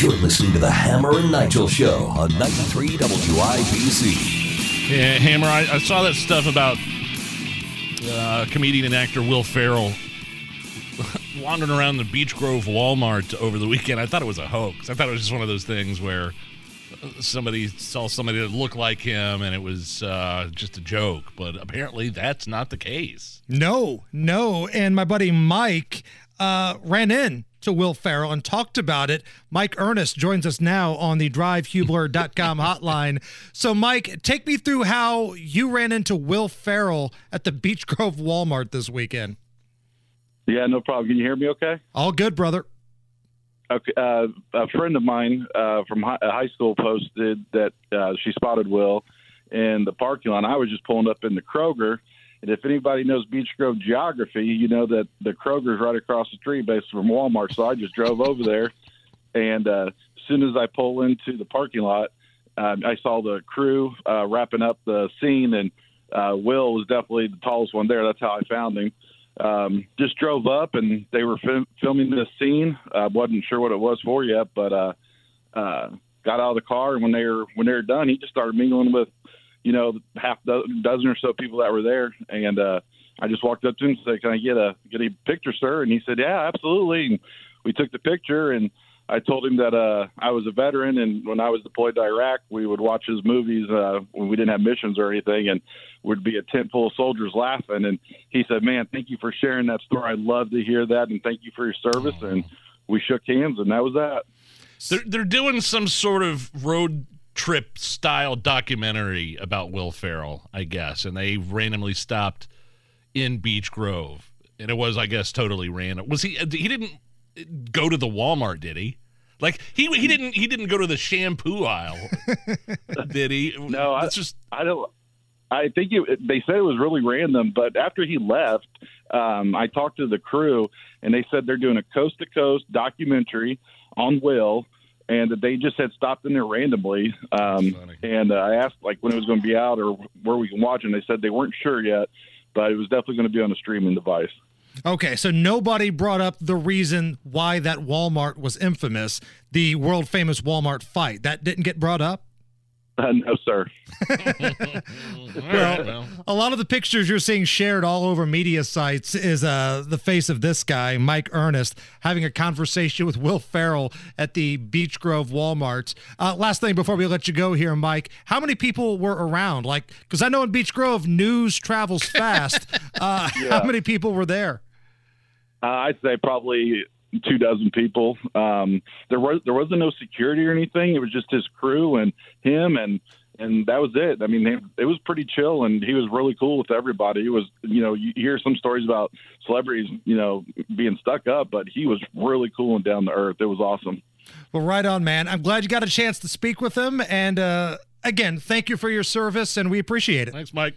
You're listening to the Hammer and Nigel Show on 93 WIBC. Yeah, Hammer, I, I saw that stuff about uh, comedian and actor Will Ferrell wandering around the Beech Grove Walmart over the weekend. I thought it was a hoax. I thought it was just one of those things where somebody saw somebody that looked like him and it was uh, just a joke. But apparently that's not the case. No, no. And my buddy Mike uh, ran in to Will Ferrell and talked about it. Mike Ernest joins us now on the drivehubler.com hotline. So, Mike, take me through how you ran into Will Ferrell at the Beech Grove Walmart this weekend. Yeah, no problem. Can you hear me okay? All good, brother. Okay. Uh, a friend of mine uh, from high, high, school posted that uh, she spotted Will in the parking lot. I was just pulling up in the Kroger and if anybody knows Beech Grove geography, you know that the Kroger's right across the street, based from Walmart. So I just drove over there, and uh, as soon as I pull into the parking lot, uh, I saw the crew uh, wrapping up the scene, and uh, Will was definitely the tallest one there. That's how I found him. Um, just drove up, and they were fil- filming this scene. I uh, wasn't sure what it was for yet, but uh, uh, got out of the car, and when they were when they were done, he just started mingling with you know, half dozen or so people that were there, and uh, I just walked up to him and said, "Can I get a get a picture, sir?" And he said, "Yeah, absolutely." And we took the picture, and I told him that uh, I was a veteran, and when I was deployed to Iraq, we would watch his movies uh, when we didn't have missions or anything, and would be a tent full of soldiers laughing. And he said, "Man, thank you for sharing that story. I'd love to hear that, and thank you for your service." And we shook hands, and that was that. They're they're doing some sort of road trip style documentary about Will Ferrell, I guess, and they randomly stopped in Beech Grove, and it was, I guess, totally random. Was he? He didn't go to the Walmart, did he? Like he he didn't he didn't go to the shampoo aisle, did he? No, I just I don't. I think it, they said it was really random, but after he left, um, I talked to the crew, and they said they're doing a coast to coast documentary on Will and they just had stopped in there randomly. Um, and uh, I asked like when it was going to be out or where we can watch, and they said they weren't sure yet, but it was definitely going to be on a streaming device. Okay, so nobody brought up the reason why that Walmart was infamous, the world famous Walmart fight. That didn't get brought up. Uh, no, sir. well, a lot of the pictures you're seeing shared all over media sites is uh, the face of this guy, Mike Ernest, having a conversation with Will Ferrell at the Beech Grove Walmart. Uh, last thing before we let you go here, Mike, how many people were around? Like, because I know in Beech Grove, news travels fast. Uh, yeah. How many people were there? Uh, I'd say probably two dozen people. Um, there was there wasn't no security or anything. It was just his crew and him and and that was it. I mean, it, it was pretty chill, and he was really cool with everybody. He was, you know, you hear some stories about celebrities, you know, being stuck up, but he was really cool and down to earth. It was awesome. Well, right on, man. I'm glad you got a chance to speak with him, and uh, again, thank you for your service, and we appreciate it. Thanks, Mike.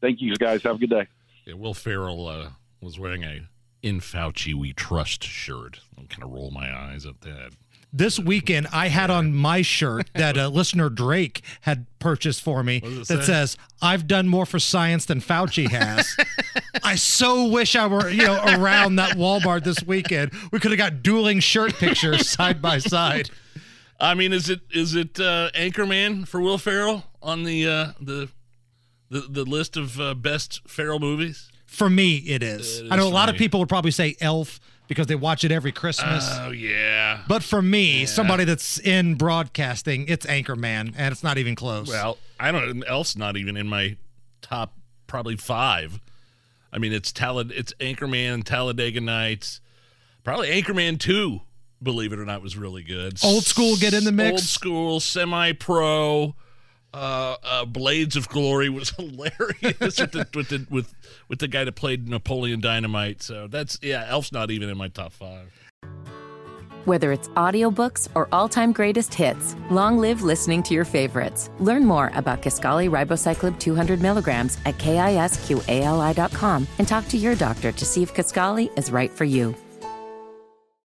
Thank you, guys. Have a good day. Yeah, Will Ferrell uh, was wearing a in Fauci we trust shirt. I'm kind of roll my eyes at that. This weekend, I had on my shirt that a listener Drake had purchased for me that say? says, "I've done more for science than Fauci has." I so wish I were, you know, around that Walmart this weekend. We could have got dueling shirt pictures side by side. I mean, is it is it uh, Anchorman for Will Ferrell on the uh, the the the list of uh, best Ferrell movies? For me, it is. It is I know a lot me. of people would probably say Elf because they watch it every Christmas. Oh yeah. But for me, yeah. somebody that's in broadcasting, it's Anchorman, and it's not even close. Well, I don't. Elf's not even in my top probably five. I mean, it's Talad, it's Anchorman, Talladega Nights, probably Anchorman two. Believe it or not, was really good. Old school get in the mix. Old school, semi pro. Uh, uh, Blades of Glory was hilarious with, the, with the with with the guy that played Napoleon Dynamite. So that's yeah, Elf's not even in my top five. Whether it's audiobooks or all-time greatest hits, long live listening to your favorites. Learn more about Kisqali Ribociclib 200 milligrams at kisqali.com and talk to your doctor to see if Kisqali is right for you.